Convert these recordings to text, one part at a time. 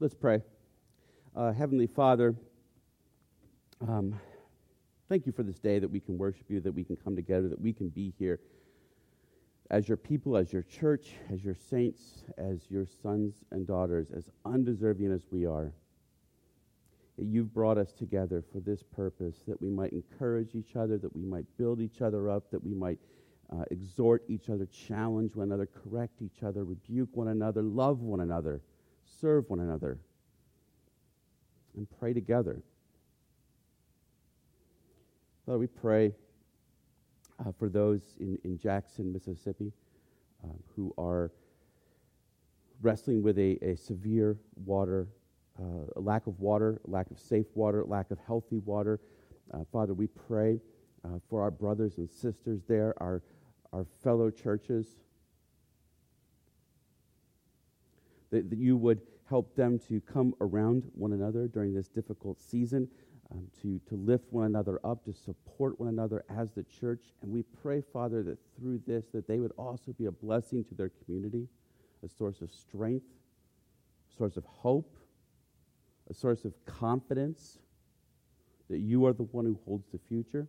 Let's pray. Uh, Heavenly Father, um, thank you for this day that we can worship you, that we can come together, that we can be here as your people, as your church, as your saints, as your sons and daughters, as undeserving as we are. You've brought us together for this purpose, that we might encourage each other, that we might build each other up, that we might uh, exhort each other, challenge one another, correct each other, rebuke one another, love one another, serve one another, and pray together. Father, we pray uh, for those in, in Jackson, Mississippi, uh, who are wrestling with a, a severe water, uh, a lack of water, lack of safe water, lack of healthy water. Uh, Father, we pray uh, for our brothers and sisters there, our, our fellow churches, that, that you would help them to come around one another during this difficult season um, to, to lift one another up, to support one another as the church. And we pray, Father, that through this, that they would also be a blessing to their community, a source of strength, a source of hope, a source of confidence that you are the one who holds the future.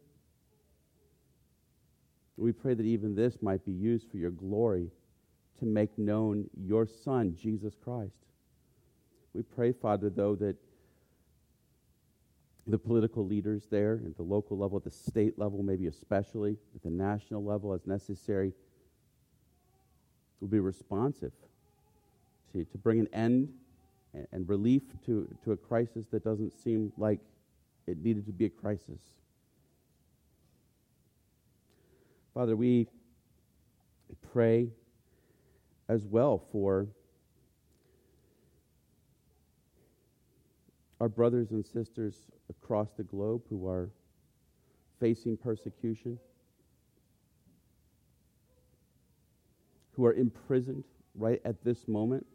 We pray that even this might be used for your glory to make known your Son, Jesus Christ. We pray, Father, though, that the political leaders there at the local level, at the state level, maybe especially at the national level as necessary, will be responsive to, to bring an end and, and relief to, to a crisis that doesn't seem like it needed to be a crisis. Father, we pray as well for our brothers and sisters across the globe who are facing persecution, who are imprisoned right at this moment,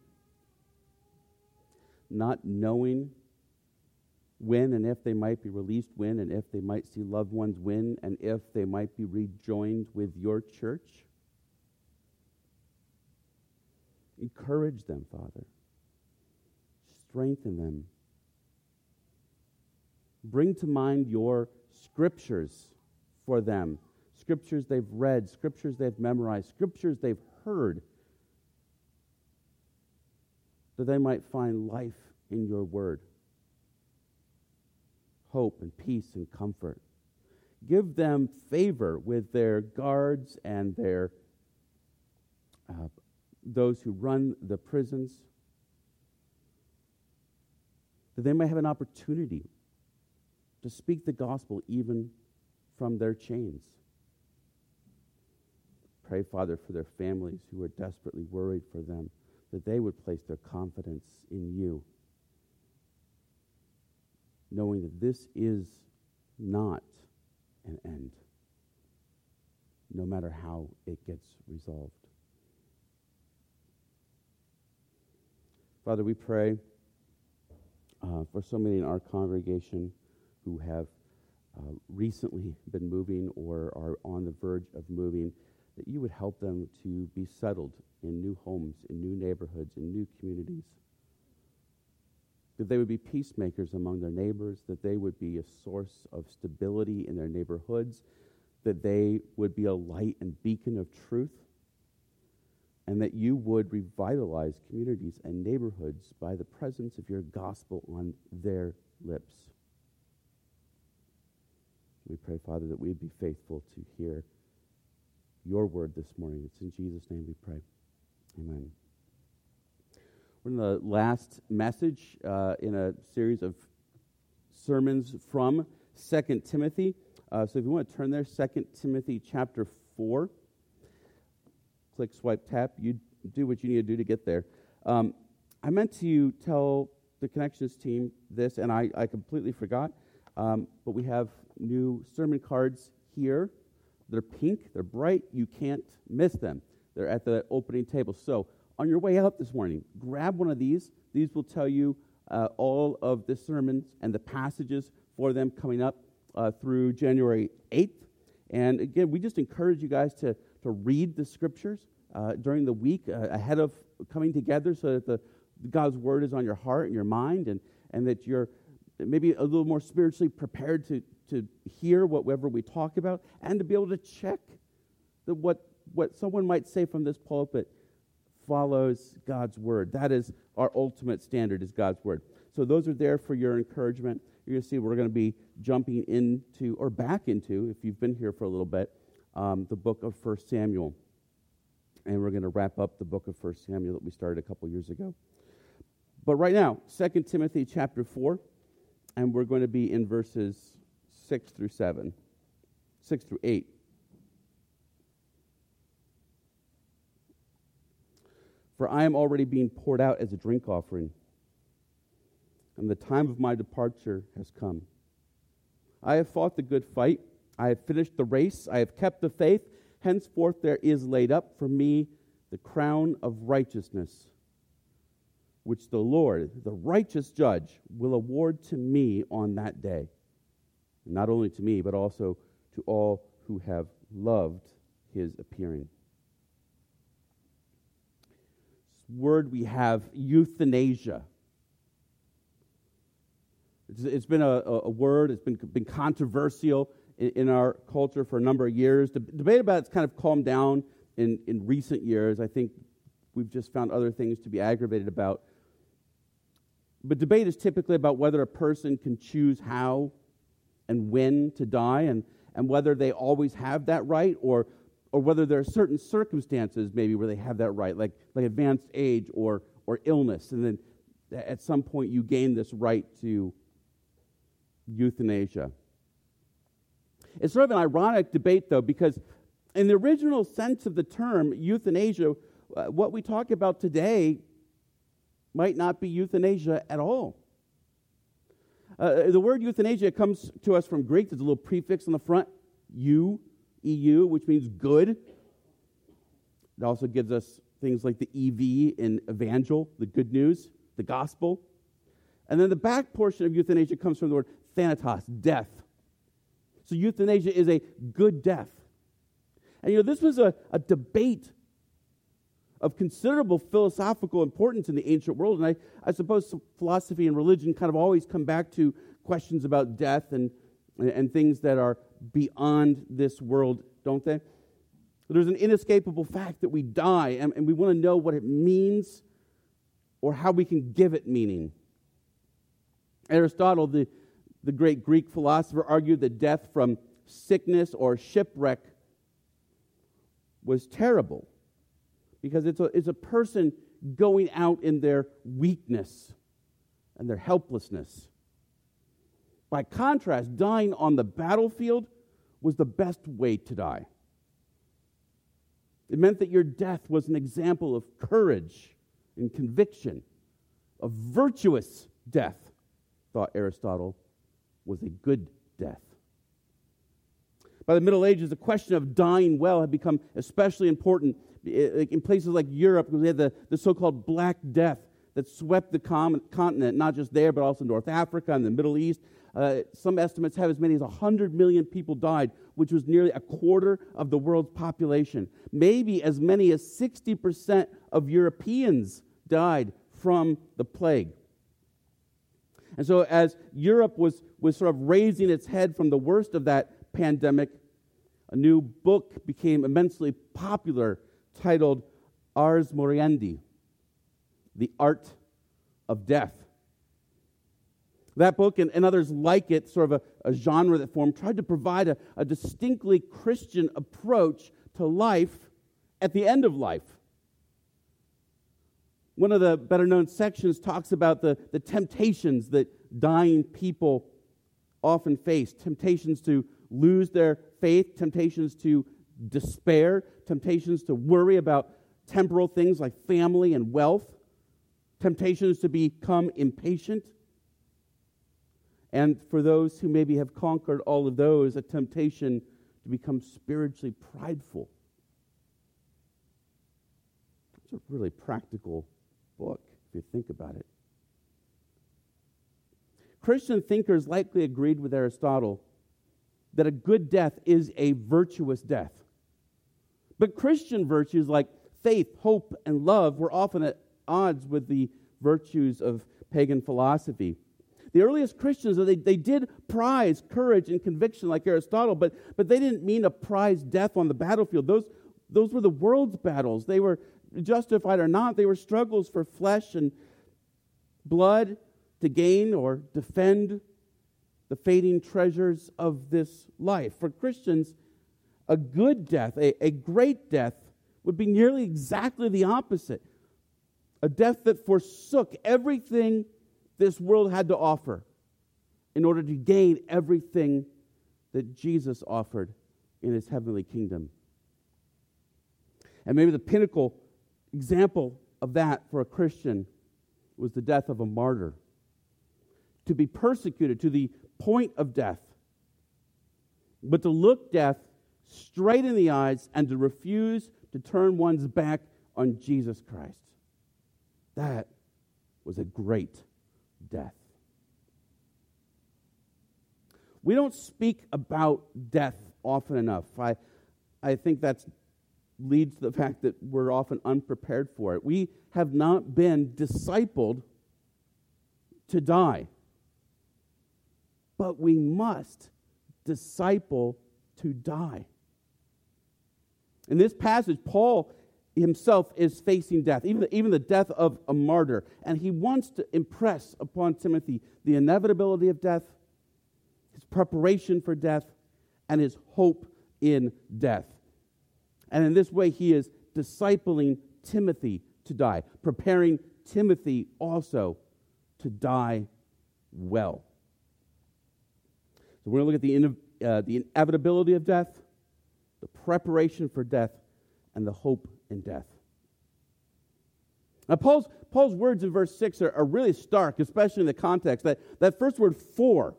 not knowing when and if they might be released, when and if they might see loved ones, when and if they might be rejoined with your church. Encourage them, Father. Strengthen them bring to mind your scriptures for them scriptures they've read, scriptures they've memorized, scriptures they've heard, that they might find life in your word, hope and peace and comfort. Give them favor with their guards and their uh, those who run the prisons, that they may have an opportunity to speak the gospel even from their chains. Pray, Father, for their families who are desperately worried for them, that they would place their confidence in you, knowing that this is not an end, no matter how it gets resolved. Father, we pray uh, for so many in our congregation who have uh, recently been moving or are on the verge of moving, that you would help them to be settled in new homes, in new neighborhoods, in new communities. That they would be peacemakers among their neighbors, that they would be a source of stability in their neighborhoods, that they would be a light and beacon of truth, and that you would revitalize communities and neighborhoods by the presence of your gospel on their lips. We pray, Father, that we'd be faithful to hear your word this morning. It's in Jesus' name we pray. Amen. We're in the last message uh, in a series of sermons from Second Timothy. Uh, so if you want to turn there, Second Timothy chapter 4. Click, swipe, tap. You do what you need to do to get there. Um, I meant to tell the Connections team this, and I, I completely forgot. Um, but we have new sermon cards here. They're pink, they're bright, you can't miss them. They're at the opening table. So, on your way out this morning, grab one of these. These will tell you uh, all of the sermons and the passages for them coming up uh, through January 8th. And again, we just encourage you guys to, to read the scriptures uh, during the week uh, ahead of coming together so that the God's word is on your heart and your mind, and, and that you're maybe a little more spiritually prepared to, to hear whatever we talk about and to be able to check that what, what someone might say from this pulpit follows God's word. That is our ultimate standard is God's word. So those are there for your encouragement. You're going to see we're going to be jumping into or back into, if you've been here for a little bit, um, the book of First Samuel. And we're going to wrap up the book of First Samuel that we started a couple years ago. But right now, 2 Timothy chapter 4, and we're going to be in verses 6 through 7, 6 through 8. For I am already being poured out as a drink offering, and the time of my departure has come. I have fought the good fight, I have finished the race, I have kept the faith. Henceforth there is laid up for me the crown of righteousness, which the Lord, the righteous judge, will award to me on that day. Not only to me, but also to all who have loved his appearing. This word we have euthanasia. It's, it's been a, a, word, it's been, been controversial in, our culture for a number of years. The debate about it's kind of calmed down in, in recent years. I think we've just found other things to be aggravated about. But debate is typically about whether a person can choose how and when to die and, and whether they always have that right or or whether there are certain circumstances maybe where they have that right, like, like advanced age or, or illness. And then at some point you gain this right to euthanasia. It's sort of an ironic debate, though, because in the original sense of the term euthanasia, uh, what we talk about today might not be euthanasia at all. Uh, the word euthanasia comes to us from Greek. There's a little prefix on the front, eu, EU, which means good. It also gives us things like the EV in evangel, the good news, the gospel. And then the back portion of euthanasia comes from the word thanatos, death. So euthanasia is a good death. And you know, this was a, a debate of considerable philosophical importance in the ancient world. And I, I suppose philosophy and religion kind of always come back to questions about death and, and, things that are beyond this world, don't they? There's an inescapable fact that we die, and, and we want to know what it means or how we can give it meaning. Aristotle, the, the great Greek philosopher, argued that death from sickness or shipwreck was terrible because it's a, it's a person going out in their weakness and their helplessness. By contrast, dying on the battlefield was the best way to die. It meant that your death was an example of courage and conviction. A virtuous death, thought Aristotle, was a good death. By the Middle Ages, the question of dying well had become especially important in places like Europe because they had the, the so called Black Death that swept the continent, not just there, but also North Africa and the Middle East. Uh, some estimates have as many as 100 million people died, which was nearly a quarter of the world's population. Maybe as many as 60% of Europeans died from the plague. And so, as Europe was, was sort of raising its head from the worst of that pandemic, a new book became immensely popular titled Ars Moriendi The Art of Death. That book and, and others like it, sort of a, a genre that formed, tried to provide a, a distinctly Christian approach to life at the end of life. One of the better known sections talks about the, the temptations that dying people often face temptations to lose their faith, temptations to despair, temptations to worry about temporal things like family and wealth, temptations to become impatient, and for those who maybe have conquered all of those, a temptation to become spiritually prideful. It's a really practical book if you think about it. Christian thinkers likely agreed with Aristotle that a good death is a virtuous death. But Christian virtues like faith, hope, and love were often at odds with the virtues of pagan philosophy. The earliest Christians, they, they did prize courage and conviction like Aristotle, but, but they didn't mean to prize death on the battlefield. Those, those were the world's battles. They were justified or not, they were struggles for flesh and blood to gain or defend the fading treasures of this life. For Christians, a good death, a, a great death, would be nearly exactly the opposite a death that forsook everything this world had to offer in order to gain everything that Jesus offered in his heavenly kingdom. And maybe the pinnacle example of that for a Christian was the death of a martyr. To be persecuted to the point of death, but to look death straight in the eyes and to refuse to turn one's back on Jesus Christ. That was a great death. We don't speak about death often enough. I, I think that leads to the fact that we're often unprepared for it. We have not been discipled to die, but we must disciple to die. In this passage, Paul himself is facing death, even the, even the death of a martyr. And he wants to impress upon Timothy the inevitability of death, his preparation for death, and his hope in death. And in this way, he is discipling Timothy to die, preparing Timothy also to die well. So we're going to look at the, uh, the inevitability of death, the preparation for death, and the hope in death. Now, Paul's, Paul's words in verse 6 are, are really stark, especially in the context. That, that first word, for,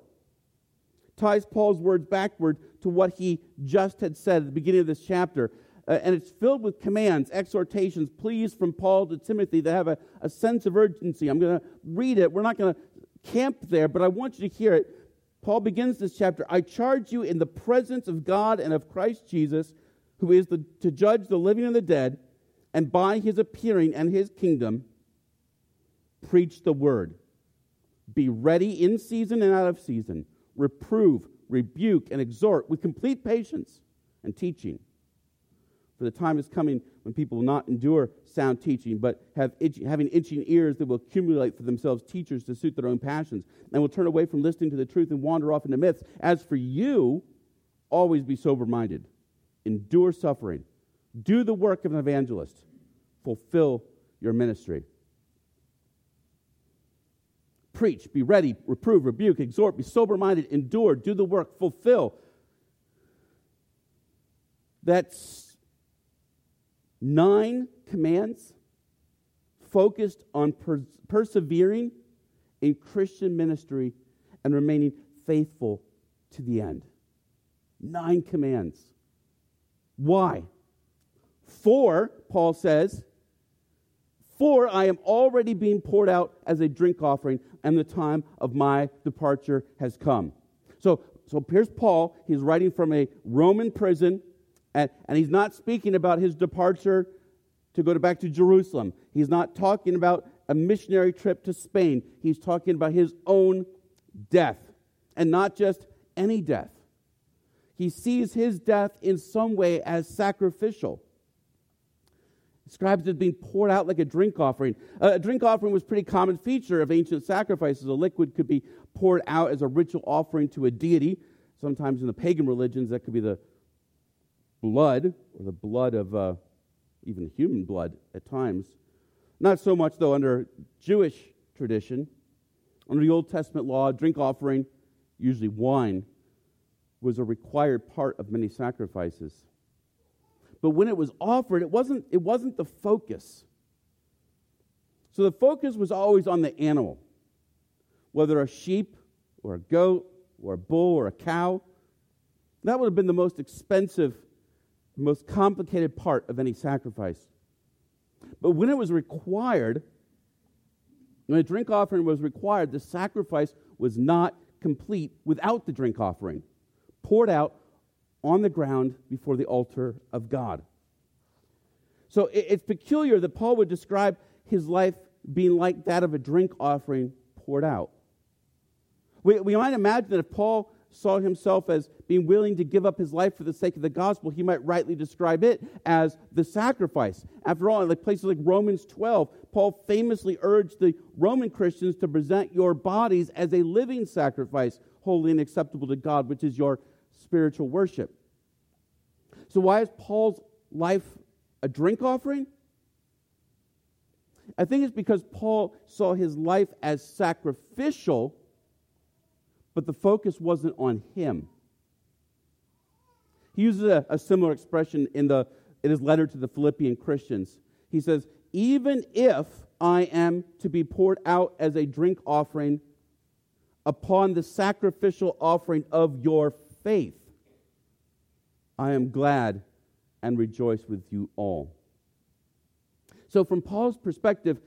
ties Paul's words backward to what he just had said at the beginning of this chapter. Uh, and it's filled with commands, exhortations, pleas from Paul to Timothy that have a, a sense of urgency. I'm going to read it. We're not going to camp there, but I want you to hear it. Paul begins this chapter I charge you in the presence of God and of Christ Jesus who is the, to judge the living and the dead, and by his appearing and his kingdom, preach the word. Be ready in season and out of season. Reprove, rebuke, and exhort with complete patience and teaching. For the time is coming when people will not endure sound teaching, but have itch, having itching ears that will accumulate for themselves teachers to suit their own passions, and will turn away from listening to the truth and wander off into myths. As for you, always be sober minded endure suffering, do the work of an evangelist, fulfill your ministry. Preach, be ready, reprove, rebuke, exhort, be sober minded, endure, do the work, fulfill. That's nine commands focused on per- persevering in Christian ministry and remaining faithful to the end. Nine commands. Why? For, Paul says, for I am already being poured out as a drink offering, and the time of my departure has come. So, so here's Paul. He's writing from a Roman prison, and, and he's not speaking about his departure to go to back to Jerusalem. He's not talking about a missionary trip to Spain. He's talking about his own death, and not just any death he sees his death in some way as sacrificial. Describes it being poured out like a drink offering. a drink offering was a pretty common feature of ancient sacrifices. A liquid could be poured out as a ritual offering to a deity. Sometimes in the pagan religions, that could be the blood or the blood of uh, even human blood at times. Not so much, though, under Jewish tradition. Under the Old Testament law, drink offering, usually wine, was a required part of many sacrifices. But when it was offered, it wasn't, it wasn't the focus. So the focus was always on the animal, whether a sheep or a goat or a bull or a cow. That would have been the most expensive, most complicated part of any sacrifice. But when it was required, when a drink offering was required, the sacrifice was not complete without the drink offering poured out on the ground before the altar of God. So it's peculiar that Paul would describe his life being like that of a drink offering poured out. We, we might imagine that if Paul saw himself as being willing to give up his life for the sake of the gospel, he might rightly describe it as the sacrifice. After all, in like places like Romans 12, Paul famously urged the Roman Christians to present your bodies as a living sacrifice, holy and acceptable to God, which is your spiritual worship. So, why is Paul's life a drink offering? I think it's because Paul saw his life as sacrificial but the focus wasn't on him. He uses a, a similar expression in, the, in his letter to the Philippian Christians. He says, Even if I am to be poured out as a drink offering upon the sacrificial offering of your faith, I am glad and rejoice with you all. So, from Paul's perspective,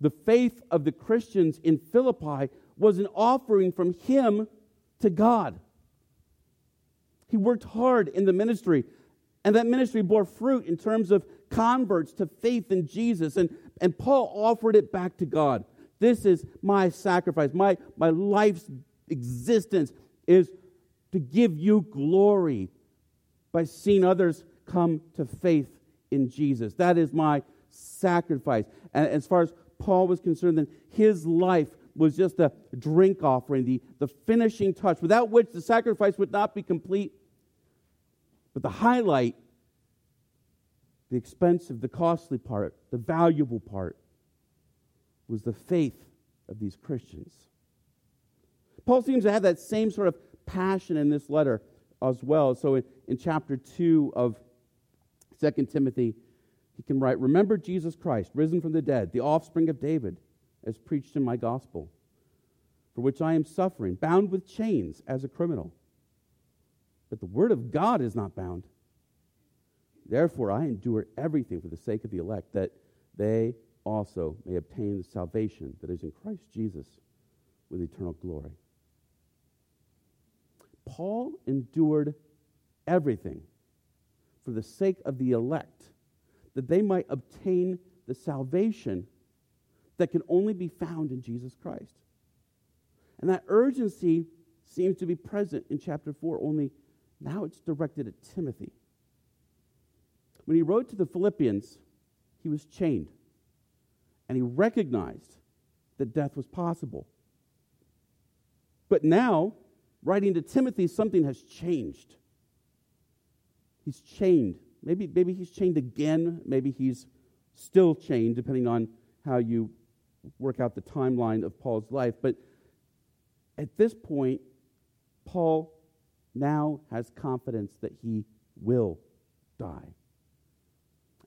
the faith of the Christians in Philippi was an offering from him to God. He worked hard in the ministry, and that ministry bore fruit in terms of converts to faith in Jesus. And, and Paul offered it back to God. This is my sacrifice. My, my life's existence is to give you glory by seeing others come to faith in Jesus. That is my sacrifice. And as far as Paul was concerned, then his life was just a drink offering, the, the finishing touch, without which the sacrifice would not be complete. But the highlight, the expensive, the costly part, the valuable part, was the faith of these Christians. Paul seems to have that same sort of passion in this letter as well. So in, in chapter 2 of 2 Timothy, he can write, Remember Jesus Christ, risen from the dead, the offspring of David as preached in my gospel, for which I am suffering, bound with chains as a criminal. But the word of God is not bound. Therefore, I endure everything for the sake of the elect, that they also may obtain the salvation that is in Christ Jesus with eternal glory. Paul endured everything for the sake of the elect, that they might obtain the salvation that can only be found in Jesus Christ. And that urgency seems to be present in chapter 4, only now it's directed at Timothy. When he wrote to the Philippians, he was chained, and he recognized that death was possible. But now, writing to Timothy, something has changed. He's chained. Maybe, maybe he's chained again. Maybe he's still chained, depending on how you work out the timeline of Paul's life. But at this point, Paul now has confidence that he will die.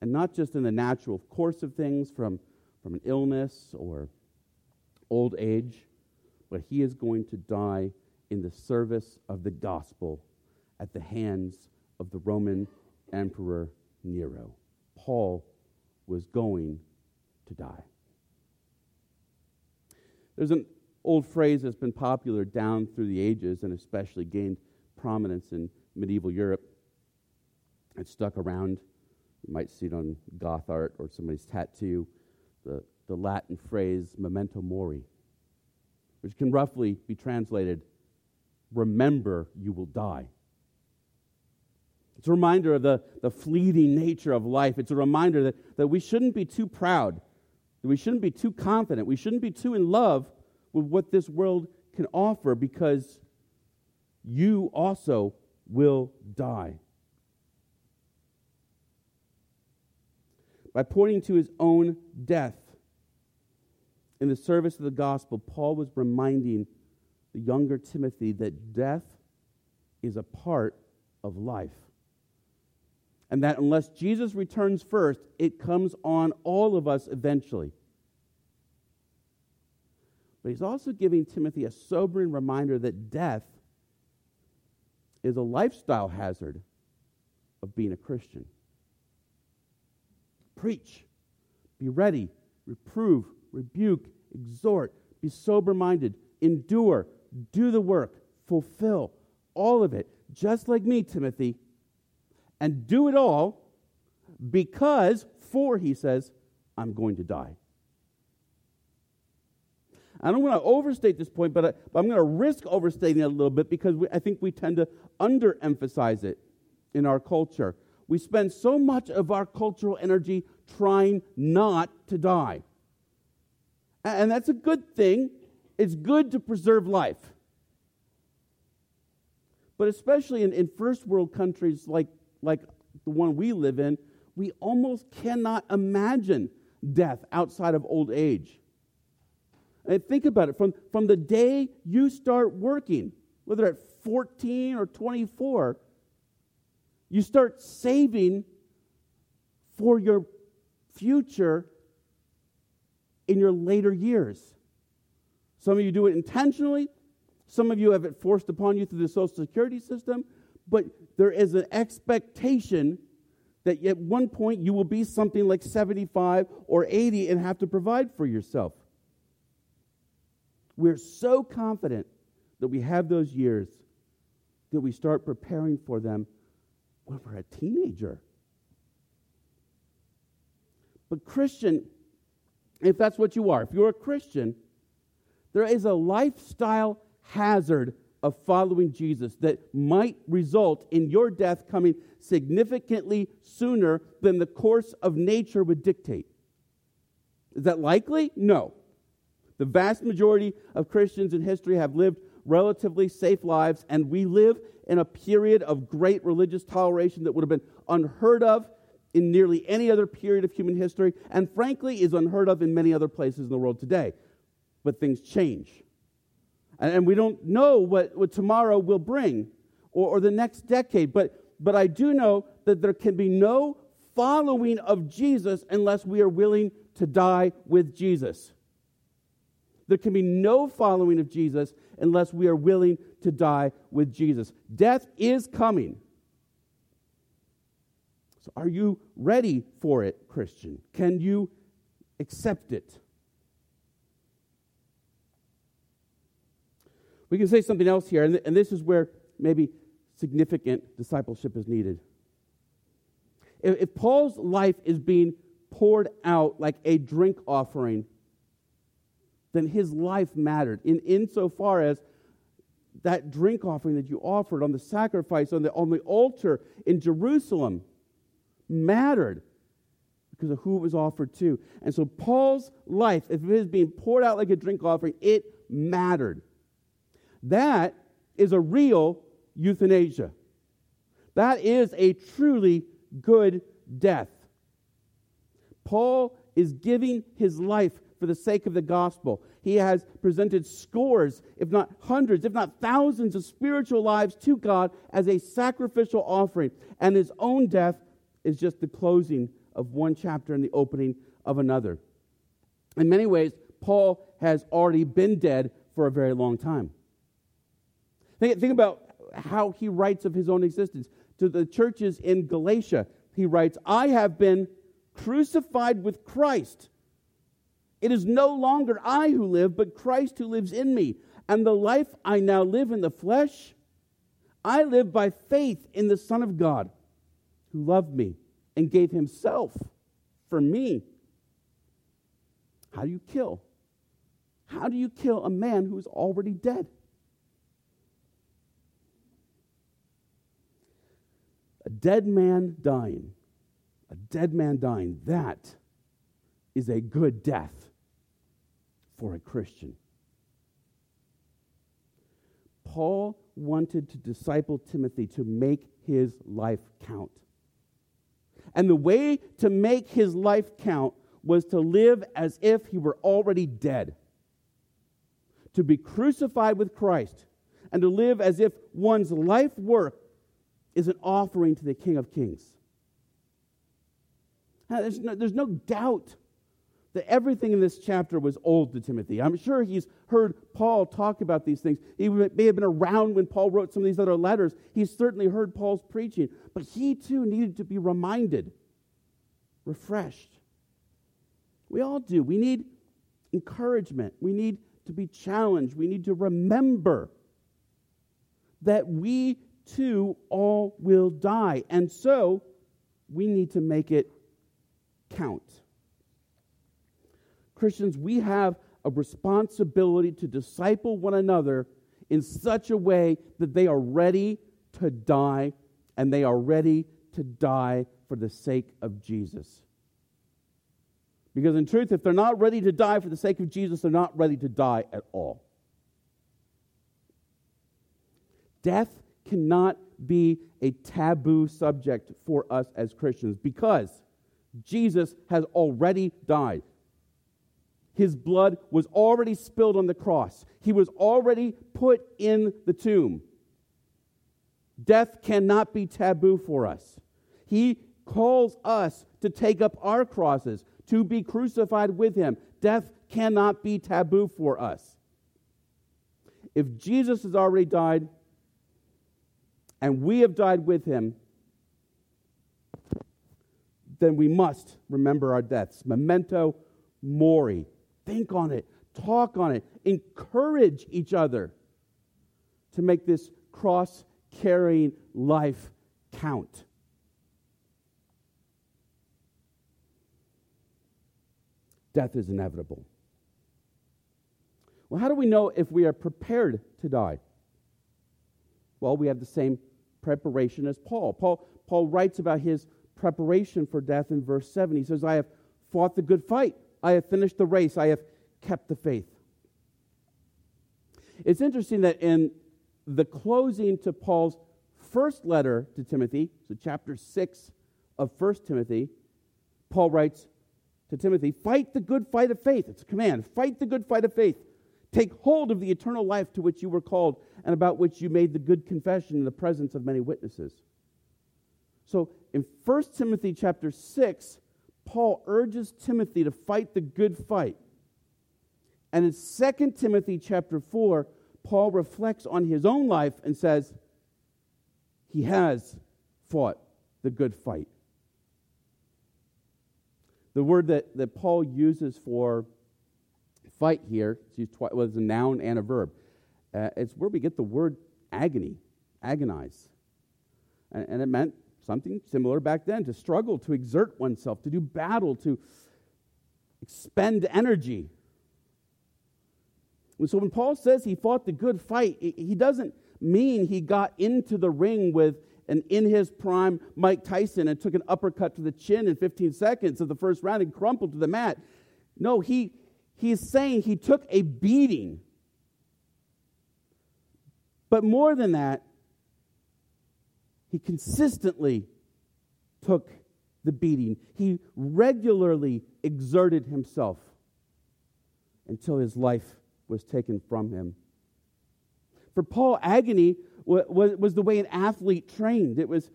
And not just in the natural course of things from, from an illness or old age, but he is going to die in the service of the gospel at the hands of the Roman Emperor Nero. Paul was going to die. There's an old phrase that's been popular down through the ages and especially gained prominence in medieval Europe. It's stuck around. You might see it on goth art or somebody's tattoo. The, the Latin phrase memento mori, which can roughly be translated remember you will die. It's a reminder of the, the fleeting nature of life. It's a reminder that, that we shouldn't be too proud we shouldn't be too confident. We shouldn't be too in love with what this world can offer because you also will die. By pointing to his own death in the service of the gospel, Paul was reminding the younger Timothy that death is a part of life and that unless Jesus returns first, it comes on all of us eventually. But he's also giving Timothy a sobering reminder that death is a lifestyle hazard of being a Christian. Preach, be ready, reprove, rebuke, exhort, be sober minded, endure, do the work, fulfill all of it, just like me, Timothy and do it all because, for, he says, I'm going to die. I don't want to overstate this point, but, I, I'm going to risk overstating it a little bit because we, I think we tend to underemphasize it in our culture. We spend so much of our cultural energy trying not to die. And that's a good thing. It's good to preserve life. But especially in, in first world countries like, like the one we live in, we almost cannot imagine death outside of old age. And think about it from, from the day you start working, whether at 14 or 24, you start saving for your future in your later years. Some of you do it intentionally, some of you have it forced upon you through the Social Security system, but there is an expectation that at one point you will be something like 75 or 80 and have to provide for yourself. We're so confident that we have those years that we start preparing for them when we're a teenager. But, Christian, if that's what you are, if you're a Christian, there is a lifestyle hazard of following Jesus that might result in your death coming significantly sooner than the course of nature would dictate. Is that likely? No. The vast majority of Christians in history have lived relatively safe lives, and we live in a period of great religious toleration that would have been unheard of in nearly any other period of human history, and frankly is unheard of in many other places in the world today. But things change. And, we don't know what, what tomorrow will bring or, or the next decade. But, but I do know that there can be no following of Jesus unless we are willing to die with Jesus. There can be no following of Jesus unless we are willing to die with Jesus. Death is coming. So, are you ready for it, Christian? Can you accept it? We can say something else here, and, th- and this is where maybe significant discipleship is needed. If, if Paul's life is being poured out like a drink offering, then his life mattered in insofar as that drink offering that you offered on the sacrifice on the, on the altar in Jerusalem mattered because of who it was offered to. And so Paul's life, if it is being poured out like a drink offering, it mattered. That is a real euthanasia. That is a truly good death. Paul is giving his life for the sake of the gospel. He has presented scores, if not hundreds, if not thousands of spiritual lives to God as a sacrificial offering. And his own death is just the closing of one chapter and the opening of another. In many ways, Paul has already been dead for a very long time. Think, think about how he writes of his own existence. To the churches in Galatia, he writes, I have been crucified with Christ. It is no longer I who live, but Christ who lives in me. And the life I now live in the flesh, I live by faith in the Son of God, who loved me and gave himself for me. How do you kill? How do you kill a man who is already dead? A dead man dying, a dead man dying, that is a good death for a Christian. Paul wanted to disciple Timothy to make his life count. And the way to make his life count was to live as if he were already dead, to be crucified with Christ, and to live as if one's life work is an offering to the King of Kings. There's, no, there's no doubt that everything in this chapter was old to Timothy. I'm sure he's heard Paul talk about these things. He may have been around when Paul wrote some of these other letters. He's certainly heard Paul's preaching, but he too needed to be reminded, refreshed. We all do. We need encouragement. We need to be challenged. We need to remember that we too all will die. And so we need to make it count. Christians, we have a responsibility to disciple one another in such a way that they are ready to die and they are ready to die for the sake of Jesus. Because in truth, if they're not ready to die for the sake of Jesus, they're not ready to die at all. Death cannot be a taboo subject for us as Christians because Jesus has already died. His blood was already spilled on the cross, he was already put in the tomb. Death cannot be taboo for us. He calls us to take up our crosses, to be crucified with him. Death cannot be taboo for us. If Jesus has already died and we have died with him, then we must remember our deaths. Memento mori. Think on it, talk on it, encourage each other to make this cross carrying life count. Death is inevitable. Well, how do we know if we are prepared to die? Well, we have the same preparation as Paul. Paul, Paul writes about his preparation for death in verse 7. He says, I have fought the good fight. I have finished the race. I have kept the faith. It's interesting that in the closing to Paul's first letter to Timothy, so chapter 6 of 1 Timothy, Paul writes to Timothy, Fight the good fight of faith. It's a command. Fight the good fight of faith. Take hold of the eternal life to which you were called and about which you made the good confession in the presence of many witnesses. So in 1 Timothy chapter 6, Paul urges Timothy to fight the good fight. And in 2 Timothy chapter 4, Paul reflects on his own life and says, he has fought the good fight. The word that, that Paul uses for fight here, it's well, it's a noun and a verb. Uh, it's where we get the word agony, agonize. And, and it meant something similar back then to struggle, to exert oneself, to do battle, to expend energy. And so when Paul says he fought the good fight, he doesn't mean he got into the ring with an in his prime Mike Tyson and took an uppercut to the chin in 15 seconds of the first round and crumpled to the mat. No, he, he's saying he took a beating. But more than that, he consistently took the beating. He regularly exerted himself until his life was taken from him. For Paul, agony was, was the way an athlete trained, it was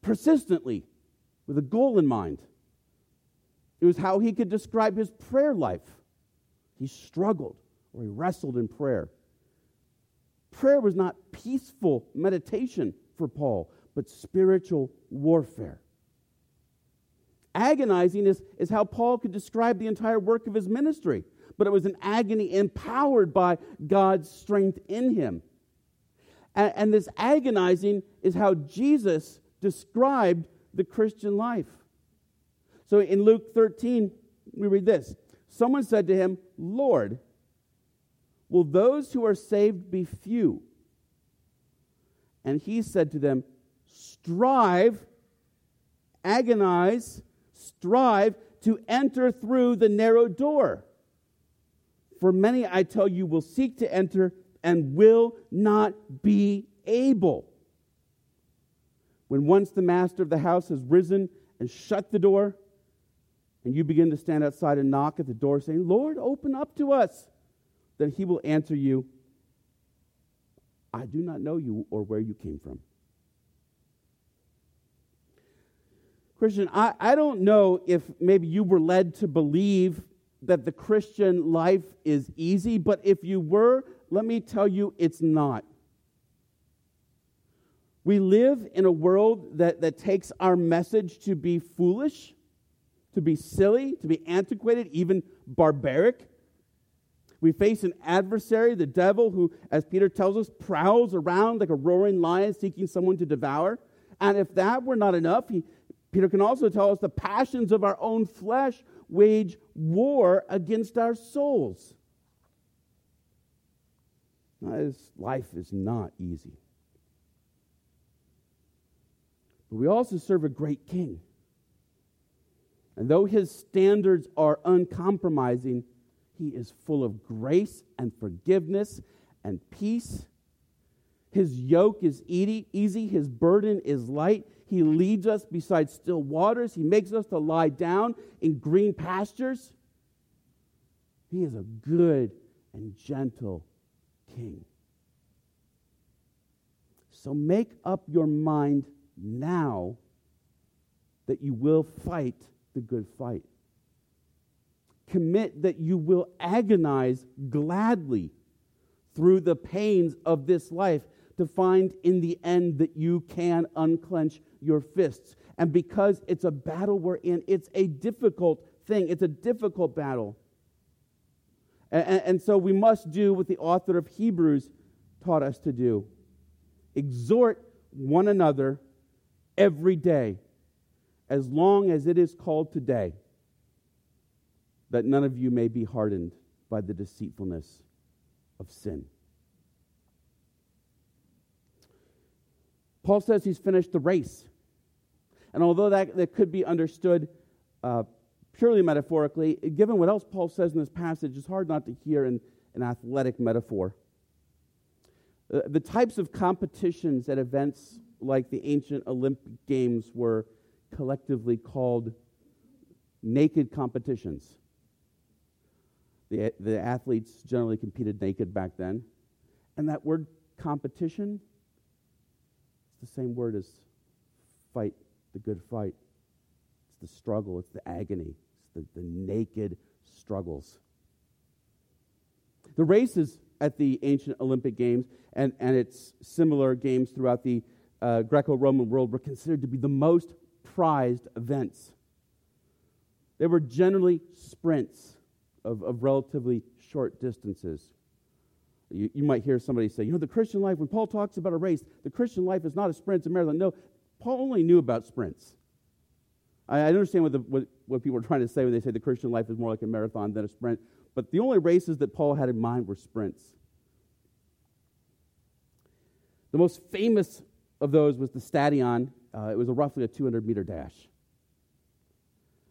persistently with a goal in mind. It was how he could describe his prayer life. He struggled or he wrestled in prayer. Prayer was not peaceful meditation for Paul, but spiritual warfare. Agonizing is, is how Paul could describe the entire work of his ministry, but it was an agony empowered by God's strength in him. And, and this agonizing is how Jesus described the Christian life. So in Luke 13, we read this Someone said to him, Lord, will those who are saved be few? And he said to them, strive, agonize, strive to enter through the narrow door. For many, I tell you, will seek to enter and will not be able. When once the master of the house has risen and shut the door, and you begin to stand outside and knock at the door, saying, Lord, open up to us, then he will answer you, I do not know you or where you came from. Christian, I, I don't know if maybe you were led to believe that the Christian life is easy, but if you were, let me tell you, it's not. We live in a world that, that takes our message to be foolish, to be silly, to be antiquated, even barbaric. We face an adversary, the devil, who, as Peter tells us, prowls around like a roaring lion seeking someone to devour. And if that were not enough, he, Peter can also tell us the passions of our own flesh wage war against our souls. His life is not easy. But we also serve a great king. And though his standards are uncompromising, he is full of grace and forgiveness and peace. His yoke is easy, his burden is light. He leads us beside still waters, he makes us to lie down in green pastures. He is a good and gentle king. So make up your mind now that you will fight the good fight. Commit that you will agonize gladly through the pains of this life to find in the end that you can unclench your fists. And because it's a battle we're in, it's a difficult thing, it's a difficult battle. And, and, so we must do what the author of Hebrews taught us to do exhort one another every day, as long as it is called today, that none of you may be hardened by the deceitfulness of sin. Paul says he's finished the race. And although that, that could be understood uh, purely metaphorically, given what else Paul says in this passage, it's hard not to hear an, an athletic metaphor. Uh, the types of competitions at events like the ancient Olympic Games were collectively called naked competitions. The, the athletes generally competed naked back then. And that word competition, it's the same word as fight, the good fight. It's the struggle, it's the agony, it's the, the naked struggles. The races at the ancient Olympic Games and, and its similar games throughout the uh, Greco Roman world were considered to be the most prized events. They were generally sprints of, of relatively short distances. You, you might hear somebody say, you know, the Christian life, when Paul talks about a race, the Christian life is not a sprint, it's a marathon. No, Paul only knew about sprints. I, I understand what, the, what, what people are trying to say when they say the Christian life is more like a marathon than a sprint, but the only races that Paul had in mind were sprints. The most famous of those was the Stadion. Uh, it was a roughly a 200 meter dash.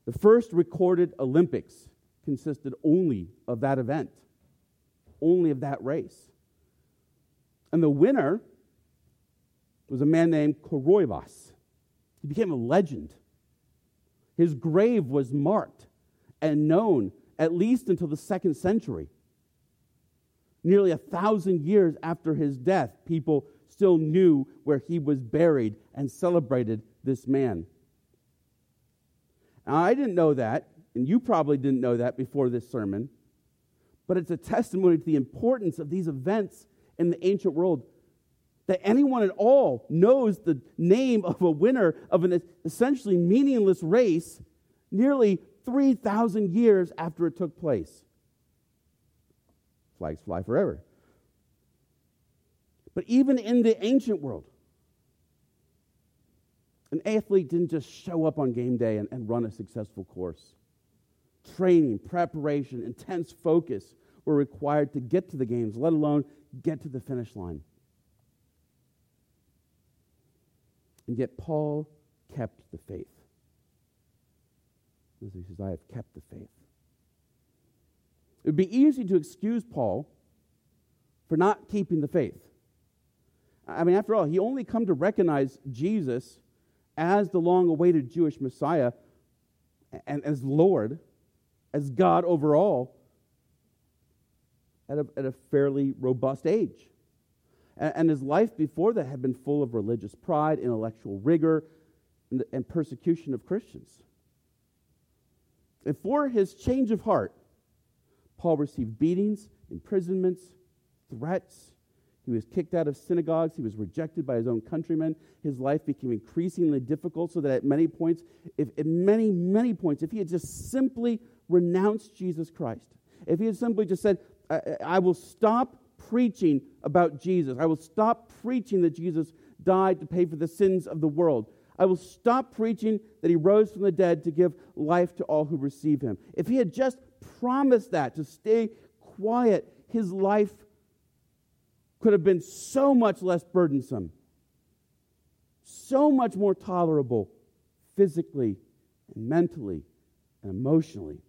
The first recorded Olympics consisted only of that event, only of that race. And the winner was a man named Koroibos. He became a legend. His grave was marked and known at least until the second century. Nearly a thousand years after his death, people still knew where he was buried and celebrated this man. Now, I didn't know that, and you probably didn't know that before this sermon, but it's a testimony to the importance of these events in the ancient world. That anyone at all knows the name of a winner of an essentially meaningless race nearly 3,000 years after it took place. Flags fly forever. But even in the ancient world, an athlete didn't just show up on game day and, and run a successful course. Training, preparation, intense focus were required to get to the games, let alone get to the finish line. And yet, Paul kept the faith. He says, I have kept the faith. It would be easy to excuse Paul for not keeping the faith. I mean, after all, he only come to recognize Jesus as the long awaited Jewish Messiah and as Lord, as God over all, at a, at a fairly robust age. And, and, his life before that had been full of religious pride, intellectual rigor, and, and persecution of Christians. And for his change of heart, Paul received beatings, imprisonments, threats, he was kicked out of synagogues. He was rejected by his own countrymen. His life became increasingly difficult, so that at many points, if at many, many points, if he had just simply renounced Jesus Christ, if he had simply just said, I, I will stop preaching about Jesus, I will stop preaching that Jesus died to pay for the sins of the world. I will stop preaching that he rose from the dead to give life to all who receive him. If he had just promised that, to stay quiet, his life could have been so much less burdensome, so much more tolerable physically and mentally and emotionally.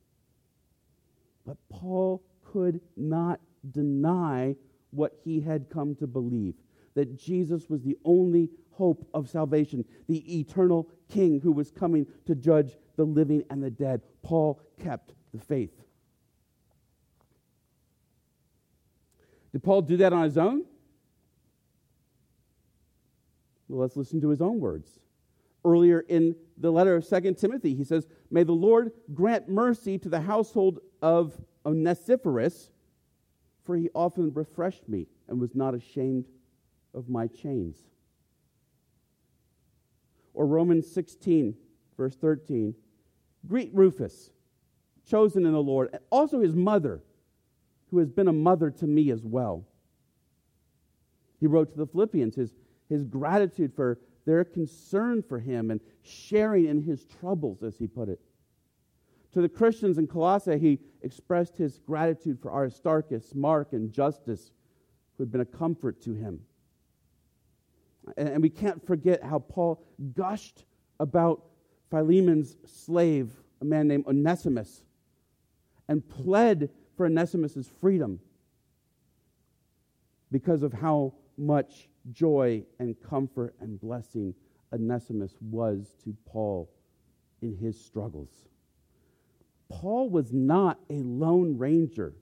But Paul could not deny what he had come to believe that Jesus was the only hope of salvation, the eternal king who was coming to judge the living and the dead. Paul kept the faith. Did Paul do that on his own? Well, let's listen to his own words. Earlier in the letter of 2 Timothy, he says, May the Lord grant mercy to the household of Onesiphorus, for he often refreshed me and was not ashamed of my chains. Or Romans 16, verse 13 Greet Rufus, chosen in the Lord, and also his mother, who has been a mother to me as well. He wrote to the Philippians his, his gratitude for their concern for him and sharing in his troubles, as he put it. To the Christians in Colossae, he expressed his gratitude for Aristarchus, Mark, and Justus, who had been a comfort to him. And we can't forget how Paul gushed about Philemon's slave, a man named Onesimus, and pled for Onesimus' freedom because of how much joy and comfort and blessing Onesimus was to Paul in his struggles. Paul was not a lone ranger.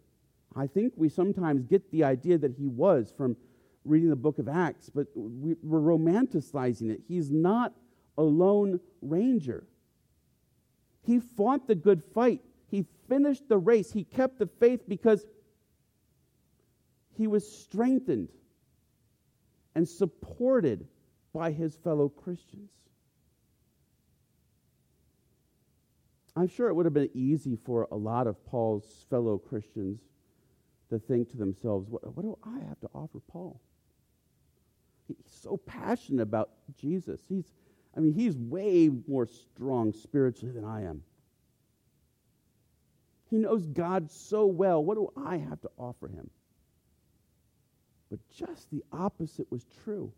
I think we sometimes get the idea that he was from reading the book of Acts, but we, are romanticizing it. He's not a lone ranger. He fought the good fight, he finished the race, he kept the faith because he was strengthened and supported by his fellow Christians. I'm sure it would have been easy for a lot of Paul's fellow Christians to think to themselves, what, what do I have to offer Paul? He's so passionate about Jesus. He's, I mean, he's way more strong spiritually than I am. He knows God so well. What do I have to offer him? But just the opposite was true.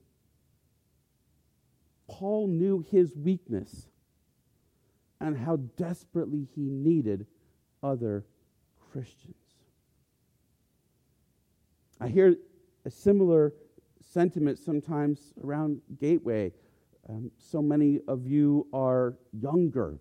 Paul knew his weakness and how desperately he needed other Christians. I hear a similar sentiment sometimes around Gateway. Um, so many of you are younger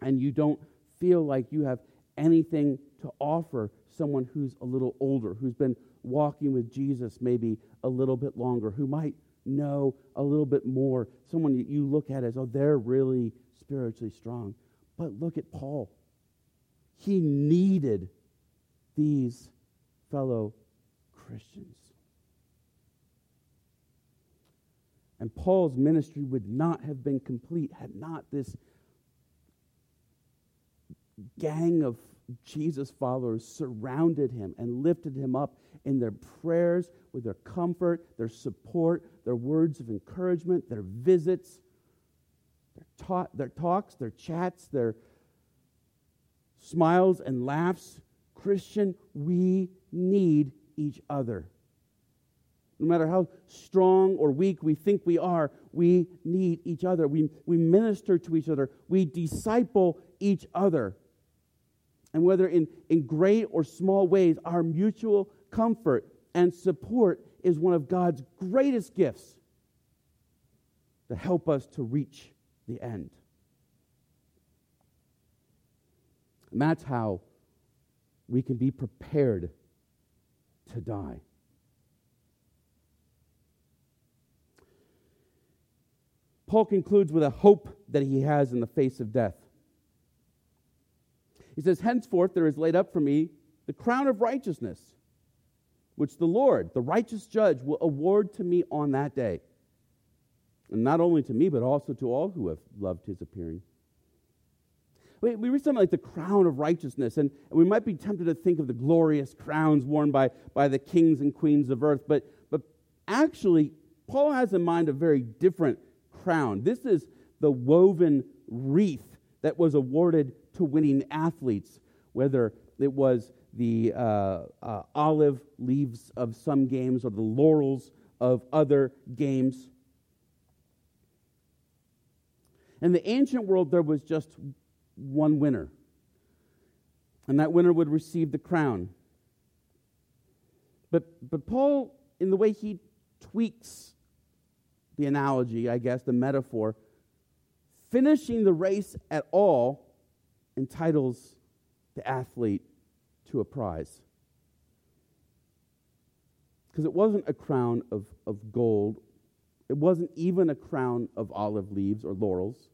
and you don't feel like you have anything to offer someone who's a little older, who's been walking with Jesus maybe a little bit longer, who might know a little bit more, someone you look at as, oh, they're really spiritually strong. But look at Paul. He needed these fellow Christians. And Paul's ministry would not have been complete had not this gang of Jesus followers surrounded him and lifted him up in their prayers, with their comfort, their support, their words of encouragement, their visits, their, ta- their talks, their chats, their smiles and laughs. Christian, we need each other. No matter how strong or weak we think we are, we need each other. We, we minister to each other. We disciple each other. And whether in, in great or small ways, our mutual comfort and support is one of God's greatest gifts to help us to reach the end. And that's how we can be prepared to die. Paul concludes with a hope that he has in the face of death. He says, Henceforth there is laid up for me the crown of righteousness, which the Lord, the righteous judge, will award to me on that day. And not only to me, but also to all who have loved his appearing. We, read something like the crown of righteousness, and, and we might be tempted to think of the glorious crowns worn by, by the kings and queens of earth, but, but actually, Paul has in mind a very different crown. This is the woven wreath that was awarded to winning athletes, whether it was the uh, uh, olive leaves of some games or the laurels of other games. In the ancient world, there was just one winner, and that winner would receive the crown. But, but Paul, in the way he tweaks the analogy, I guess, the metaphor, finishing the race at all entitles the athlete to a prize. Because it wasn't a crown of, of gold, it wasn't even a crown of olive leaves or laurels.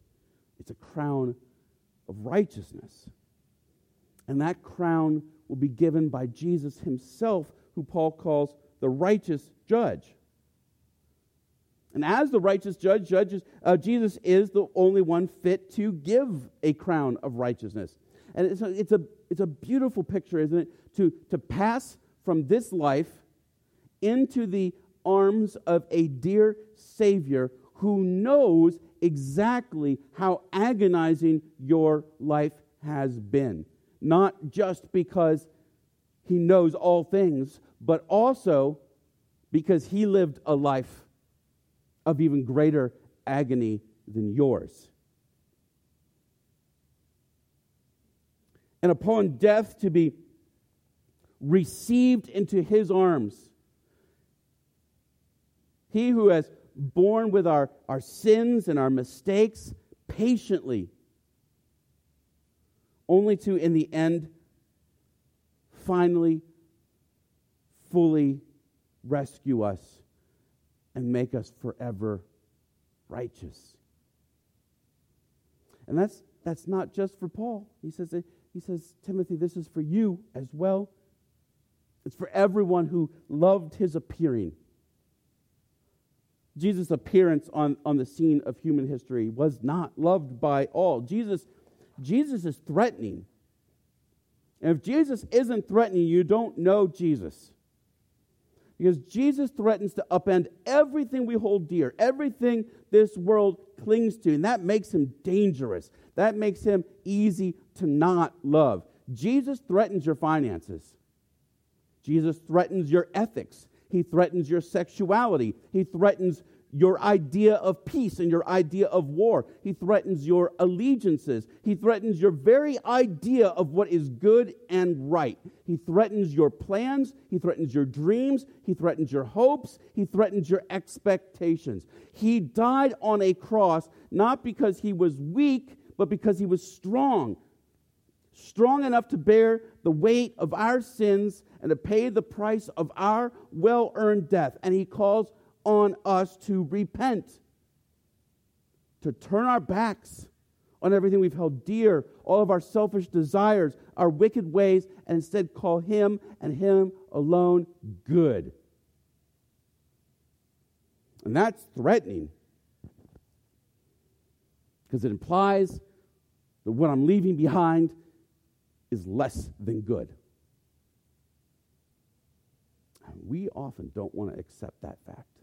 It's a crown of righteousness. And that crown will be given by Jesus himself, who Paul calls the righteous judge. And as the righteous judge, judges, uh, Jesus is the only one fit to give a crown of righteousness. And it's a, it's a, it's a beautiful picture, isn't it? To, to pass from this life into the arms of a dear Savior who knows exactly how agonizing your life has been. Not just because he knows all things, but also because he lived a life of even greater agony than yours. And upon death, to be received into his arms. He who has borne with our, our sins and our mistakes patiently, only to, in the end, finally, fully rescue us and make us forever righteous. And that's, that's not just for Paul. He says, he says, Timothy, this is for you as well. It's for everyone who loved his appearing. Jesus' appearance on, on the scene of human history was not loved by all. Jesus, Jesus is threatening. And if Jesus isn't threatening, you don't know Jesus. Because Jesus threatens to upend everything we hold dear, everything this world clings to. And that makes him dangerous. That makes him easy to not love. Jesus threatens your finances. Jesus threatens your ethics. He threatens your sexuality. He threatens your idea of peace and your idea of war. He threatens your allegiances. He threatens your very idea of what is good and right. He threatens your plans. He threatens your dreams. He threatens your hopes. He threatens your expectations. He died on a cross not because he was weak, but because he was strong. Strong enough to bear the weight of our sins and to pay the price of our well earned death. And he calls on us to repent, to turn our backs on everything we've held dear, all of our selfish desires, our wicked ways, and instead call Him and Him alone good. And that's threatening because it implies that what I'm leaving behind is less than good. We often don't want to accept that fact.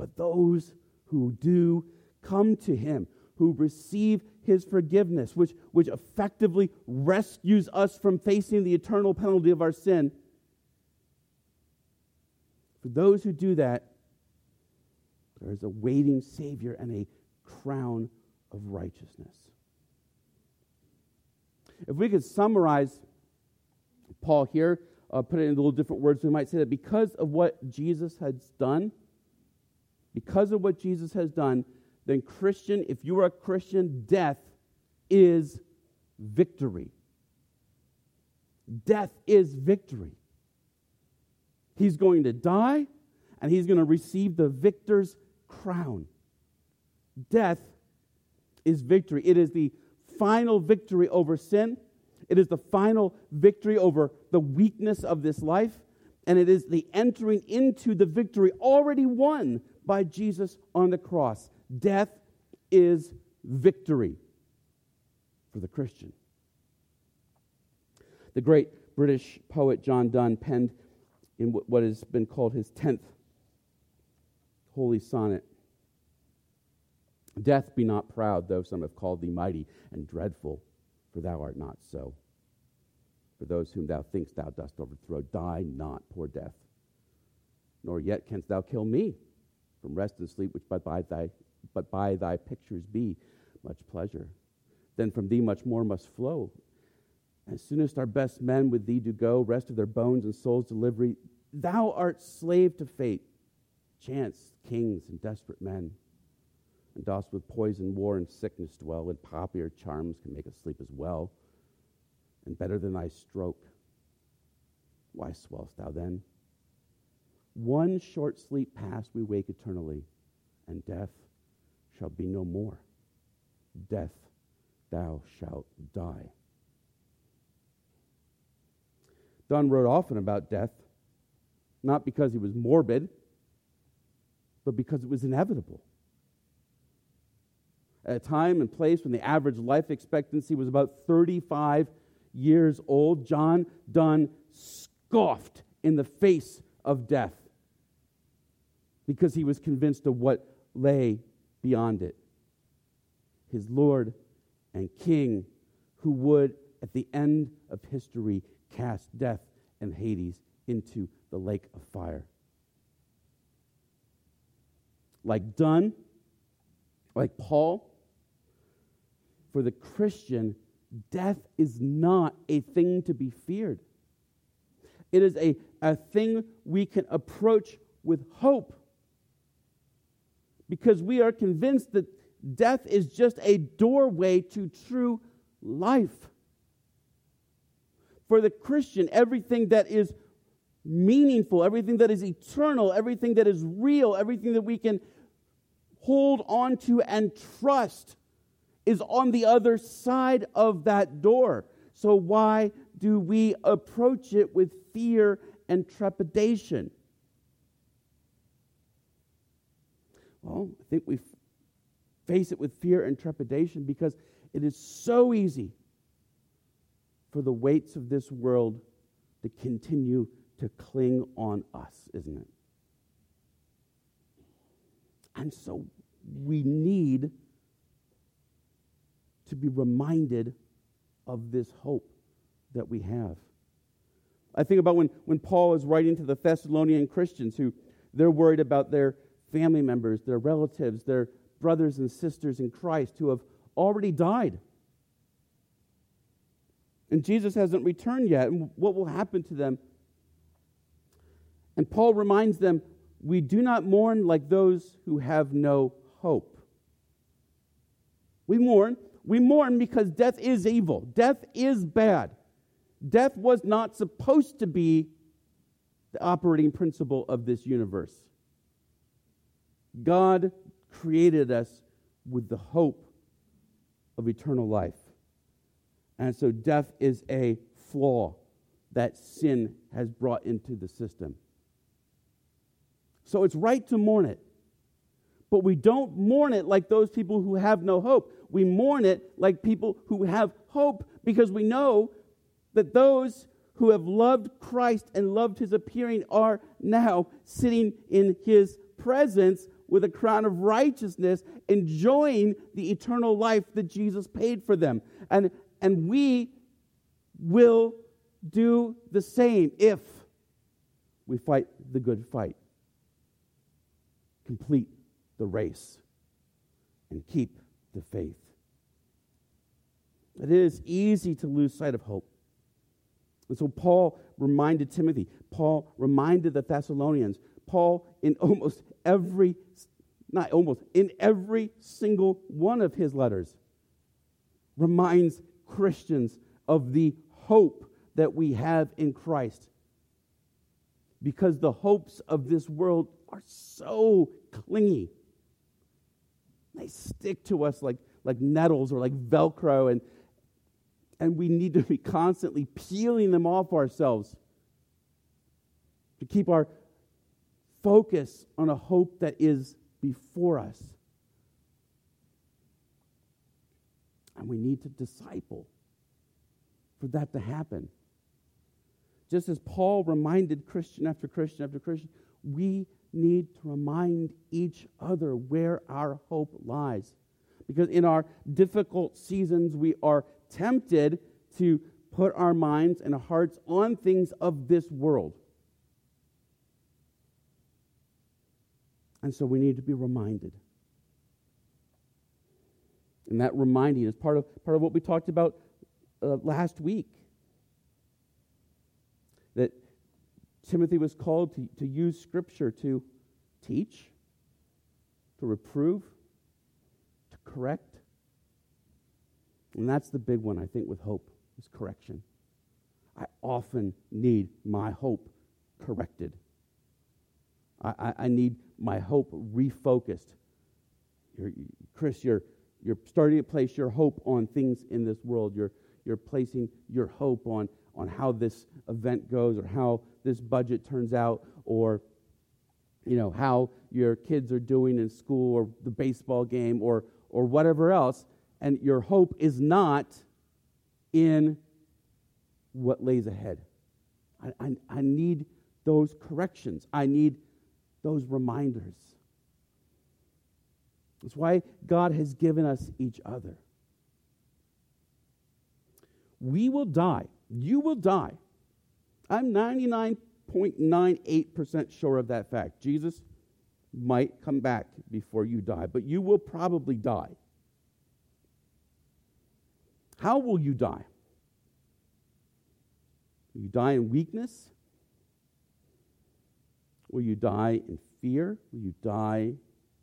But those who do come to him, who receive his forgiveness, which, which effectively rescues us from facing the eternal penalty of our sin. For those who do that, there is a waiting Savior and a crown of righteousness. If we could summarize Paul here, uh, put it in a little different words, we might say that because of what Jesus has done, because of what Jesus has done, then Christian, if you are a Christian, death is victory. Death is victory. He's going to die and he's going to receive the victor's crown. Death is victory. It is the final victory over sin. It is the final victory over the weakness of this life. And it is the entering into the victory already won by Jesus on the cross. Death is victory for the Christian. The great British poet John Donne penned in what has been called his 10th holy sonnet Death, be not proud, though some have called thee mighty and dreadful. for thou art not so. For those whom thou thinkst thou dost overthrow, die not, poor death. Nor yet canst thou kill me from rest and sleep, which but by thy, but by thy pictures be much pleasure. Then from thee much more must flow. As soonest our best men with thee do go, rest of their bones and souls delivery, thou art slave to fate, chance, kings, and desperate men. And dost with poison, war, and sickness dwell, and popular charms can make us sleep as well and better than thy stroke. Why swellest thou then? One short sleep past, we wake eternally, and death shall be no more. Death, thou shalt die. Donne wrote often about death, not because he was morbid, but because it was inevitable. At a time and place when the average life expectancy was about 35 years old, John Donne scoffed in the face of death because he was convinced of what lay beyond it. His Lord and King, who would, at the end of history, cast death and Hades into the lake of fire. Like Donne, like Paul, for the Christian, death is not a thing to be feared. It is a, a thing we can approach with hope because we are convinced that death is just a doorway to true life. For the Christian, everything that is meaningful, everything that is eternal, everything that is real, everything that we can hold on to and trust is on the other side of that door. So, why do we approach it with fear and trepidation? Well, I think we face it with fear and trepidation because it is so easy for the weights of this world to continue to cling on us, isn't it? And so we need to be reminded of this hope that we have. I think about when, when Paul is writing to the Thessalonian Christians who they're worried about their family members, their relatives, their brothers and sisters in Christ who have already died. And Jesus hasn't returned yet. And what will happen to them? And Paul reminds them we do not mourn like those who have no hope. We mourn we mourn because death is evil, death is bad. Death was not supposed to be the operating principle of this universe. God created us with the hope of eternal life. And so death is a flaw that sin has brought into the system. So it's right to mourn it. But we don't mourn it like those people who have no hope. We mourn it like people who have hope because we know that those who have loved Christ and loved his appearing are now sitting in his presence with a crown of righteousness, enjoying the eternal life that Jesus paid for them. And, and we will do the same if we fight the good fight. Complete the race and keep the faith. It is easy to lose sight of hope. And so Paul reminded Timothy, Paul reminded the Thessalonians, Paul in almost every, not almost, in every single one of his letters, reminds Christians of the hope that we have in Christ. Because the hopes of this world are so clingy. They stick to us like, like nettles or like Velcro, and, and we need to be constantly peeling them off ourselves to keep our focus on a hope that is before us. And we need to disciple for that to happen. Just as Paul reminded Christian after Christian after Christian, we need to remind each other where our hope lies. Because in our difficult seasons, we are tempted to put our minds and hearts on things of this world. And so we need to be reminded. And that reminding is part of, part of what we talked about uh, last week. That Timothy was called to, to use Scripture to teach, to reprove, to correct. And that's the big one, I think, with hope, is correction. I often need my hope corrected. I, I, I need my hope refocused. You're, Chris, you're, you're starting to place your hope on things in this world. You're, you're placing your hope on, on how this event goes or how this budget turns out or you know how your kids are doing in school or the baseball game or or whatever else and your hope is not in what lays ahead. I, I, I need those corrections. I need those reminders. That's why god has given us each other. We will die. You will die. I'm 99.98% sure of that fact. Jesus might come back before you die, but you will probably die. How will you die? Will you die in weakness? Will you die in fear? Will you die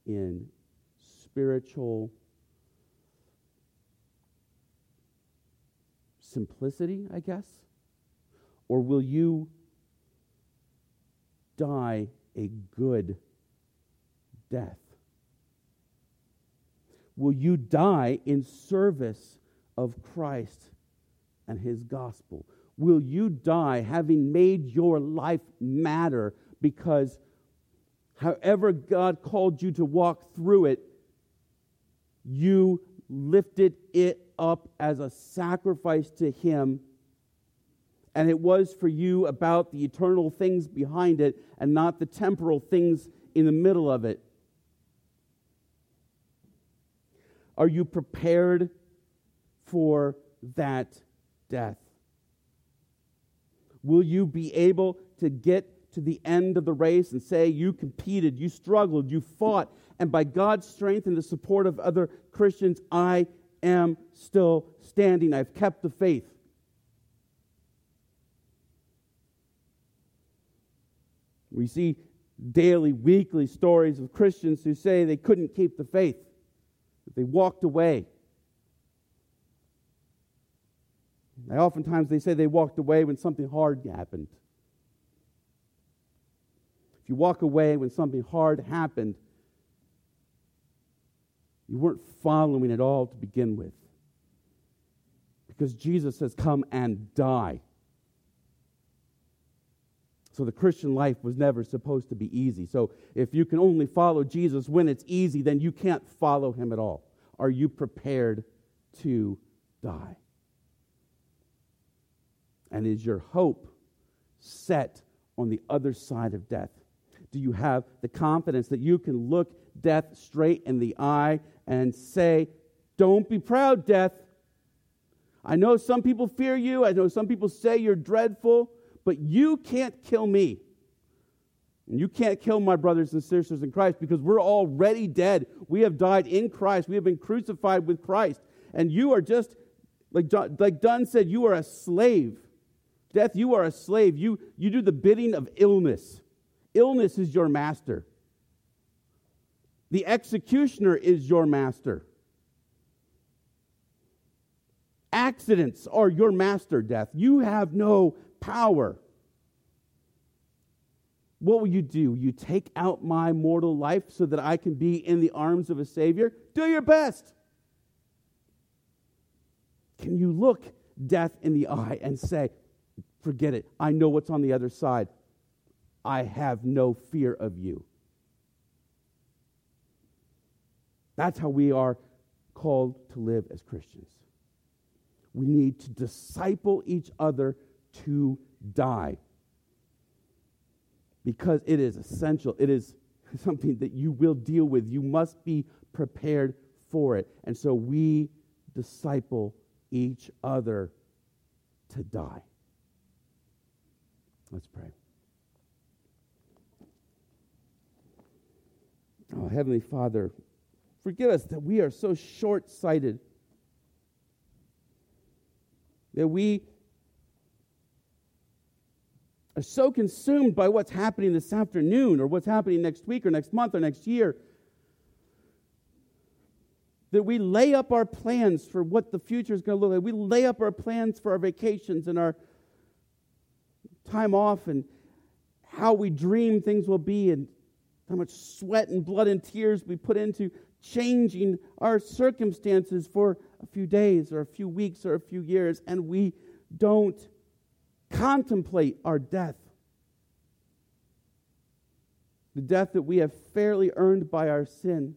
in spiritual simplicity, I guess? Or will you die a good death? Will you die in service of Christ and his gospel? Will you die having made your life matter because however God called you to walk through it, you lifted it up as a sacrifice to him and it was for you about the eternal things behind it and not the temporal things in the middle of it. Are you prepared for that death? Will you be able to get to the end of the race and say, You competed, you struggled, you fought, and by God's strength and the support of other Christians, I am still standing. I've kept the faith. We see daily, weekly stories of Christians who say they couldn't keep the faith, that they walked away. Oftentimes they say they walked away when something hard happened. If you walk away when something hard happened, you weren't following at all to begin with. Because Jesus says, Come and die. So the Christian life was never supposed to be easy. So if you can only follow Jesus when it's easy, then you can't follow him at all. Are you prepared to die? And is your hope set on the other side of death? Do you have the confidence that you can look death straight in the eye and say, Don't be proud, death? I know some people fear you. I know some people say you're dreadful but you can't kill me. And you can't kill my brothers and sisters in Christ because we're already dead. We have died in Christ. We have been crucified with Christ. And you are just, like, John, like Donne said, you are a slave. Death, you are a slave. You, you do the bidding of illness. Illness is your master. The executioner is your master. Accidents are your master, death. You have no power. What will you do? You take out my mortal life so that I can be in the arms of a Savior? Do your best. Can you look death in the eye and say, Forget it. I know what's on the other side. I have no fear of you. That's how we are called to live as Christians. We need to disciple each other to die because it is essential. It is something that you will deal with. You must be prepared for it. And so we disciple each other to die. Let's pray. Oh, Heavenly Father, forgive us that we are so short sighted, that we are so consumed by what's happening this afternoon or what's happening next week or next month or next year that we lay up our plans for what the future is going to look like. We lay up our plans for our vacations and our time off and how we dream things will be and how much sweat and blood and tears we put into changing our circumstances for a few days or a few weeks or a few years, and we don't contemplate our death. The death that we have fairly earned by our sin.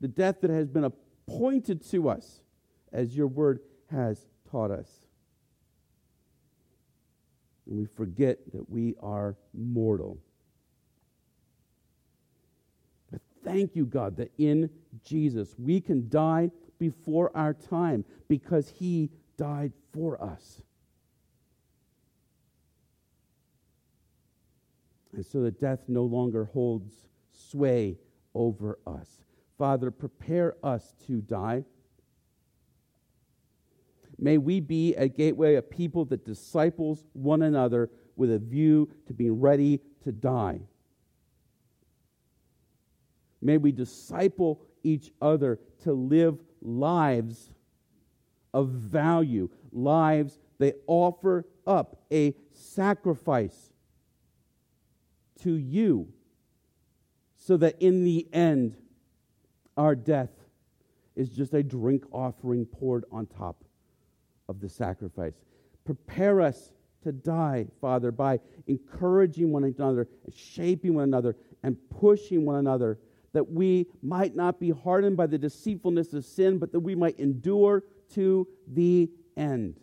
The death that has been appointed to us, as your word has taught us. And we forget that we are mortal. But thank you, God, that in Jesus we can die before our time because he died for us. And so that death no longer holds sway over us. Father, prepare us to die. May we be a gateway, of people that disciples one another with a view to being ready to die. May we disciple each other to live lives of value, lives that offer up a sacrifice to you, so that in the end, our death is just a drink offering poured on top of the sacrifice. Prepare us to die, Father, by encouraging one another, shaping one another, and pushing one another, that we might not be hardened by the deceitfulness of sin, but that we might endure to the end.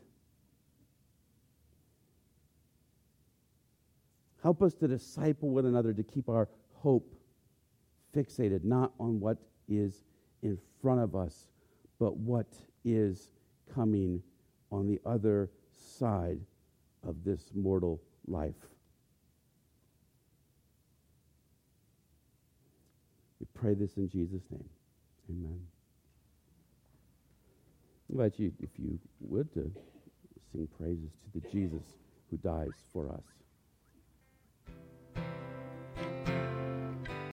Help us to disciple one another to keep our hope fixated not on what is in front of us, but what is coming on the other side of this mortal life. We pray this in Jesus' name. Amen. I invite you, if you would, to sing praises to the Jesus who dies for us.